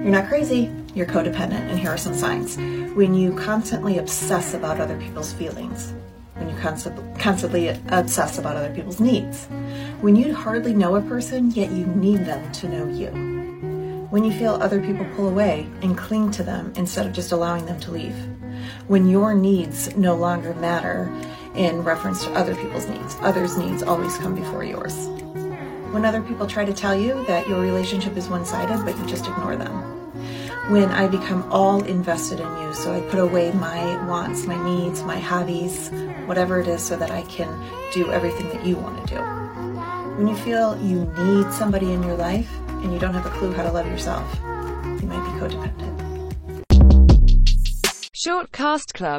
You're not crazy, you're codependent, and here are some signs. When you constantly obsess about other people's feelings, when you constantly obsess about other people's needs, when you hardly know a person, yet you need them to know you, when you feel other people pull away and cling to them instead of just allowing them to leave, when your needs no longer matter in reference to other people's needs, others' needs always come before yours when other people try to tell you that your relationship is one sided, but you just ignore them. When I become all invested in you, so I put away my wants, my needs, my hobbies, whatever it is, so that I can do everything that you want to do. When you feel you need somebody in your life and you don't have a clue how to love yourself, you might be codependent. Short Cast Club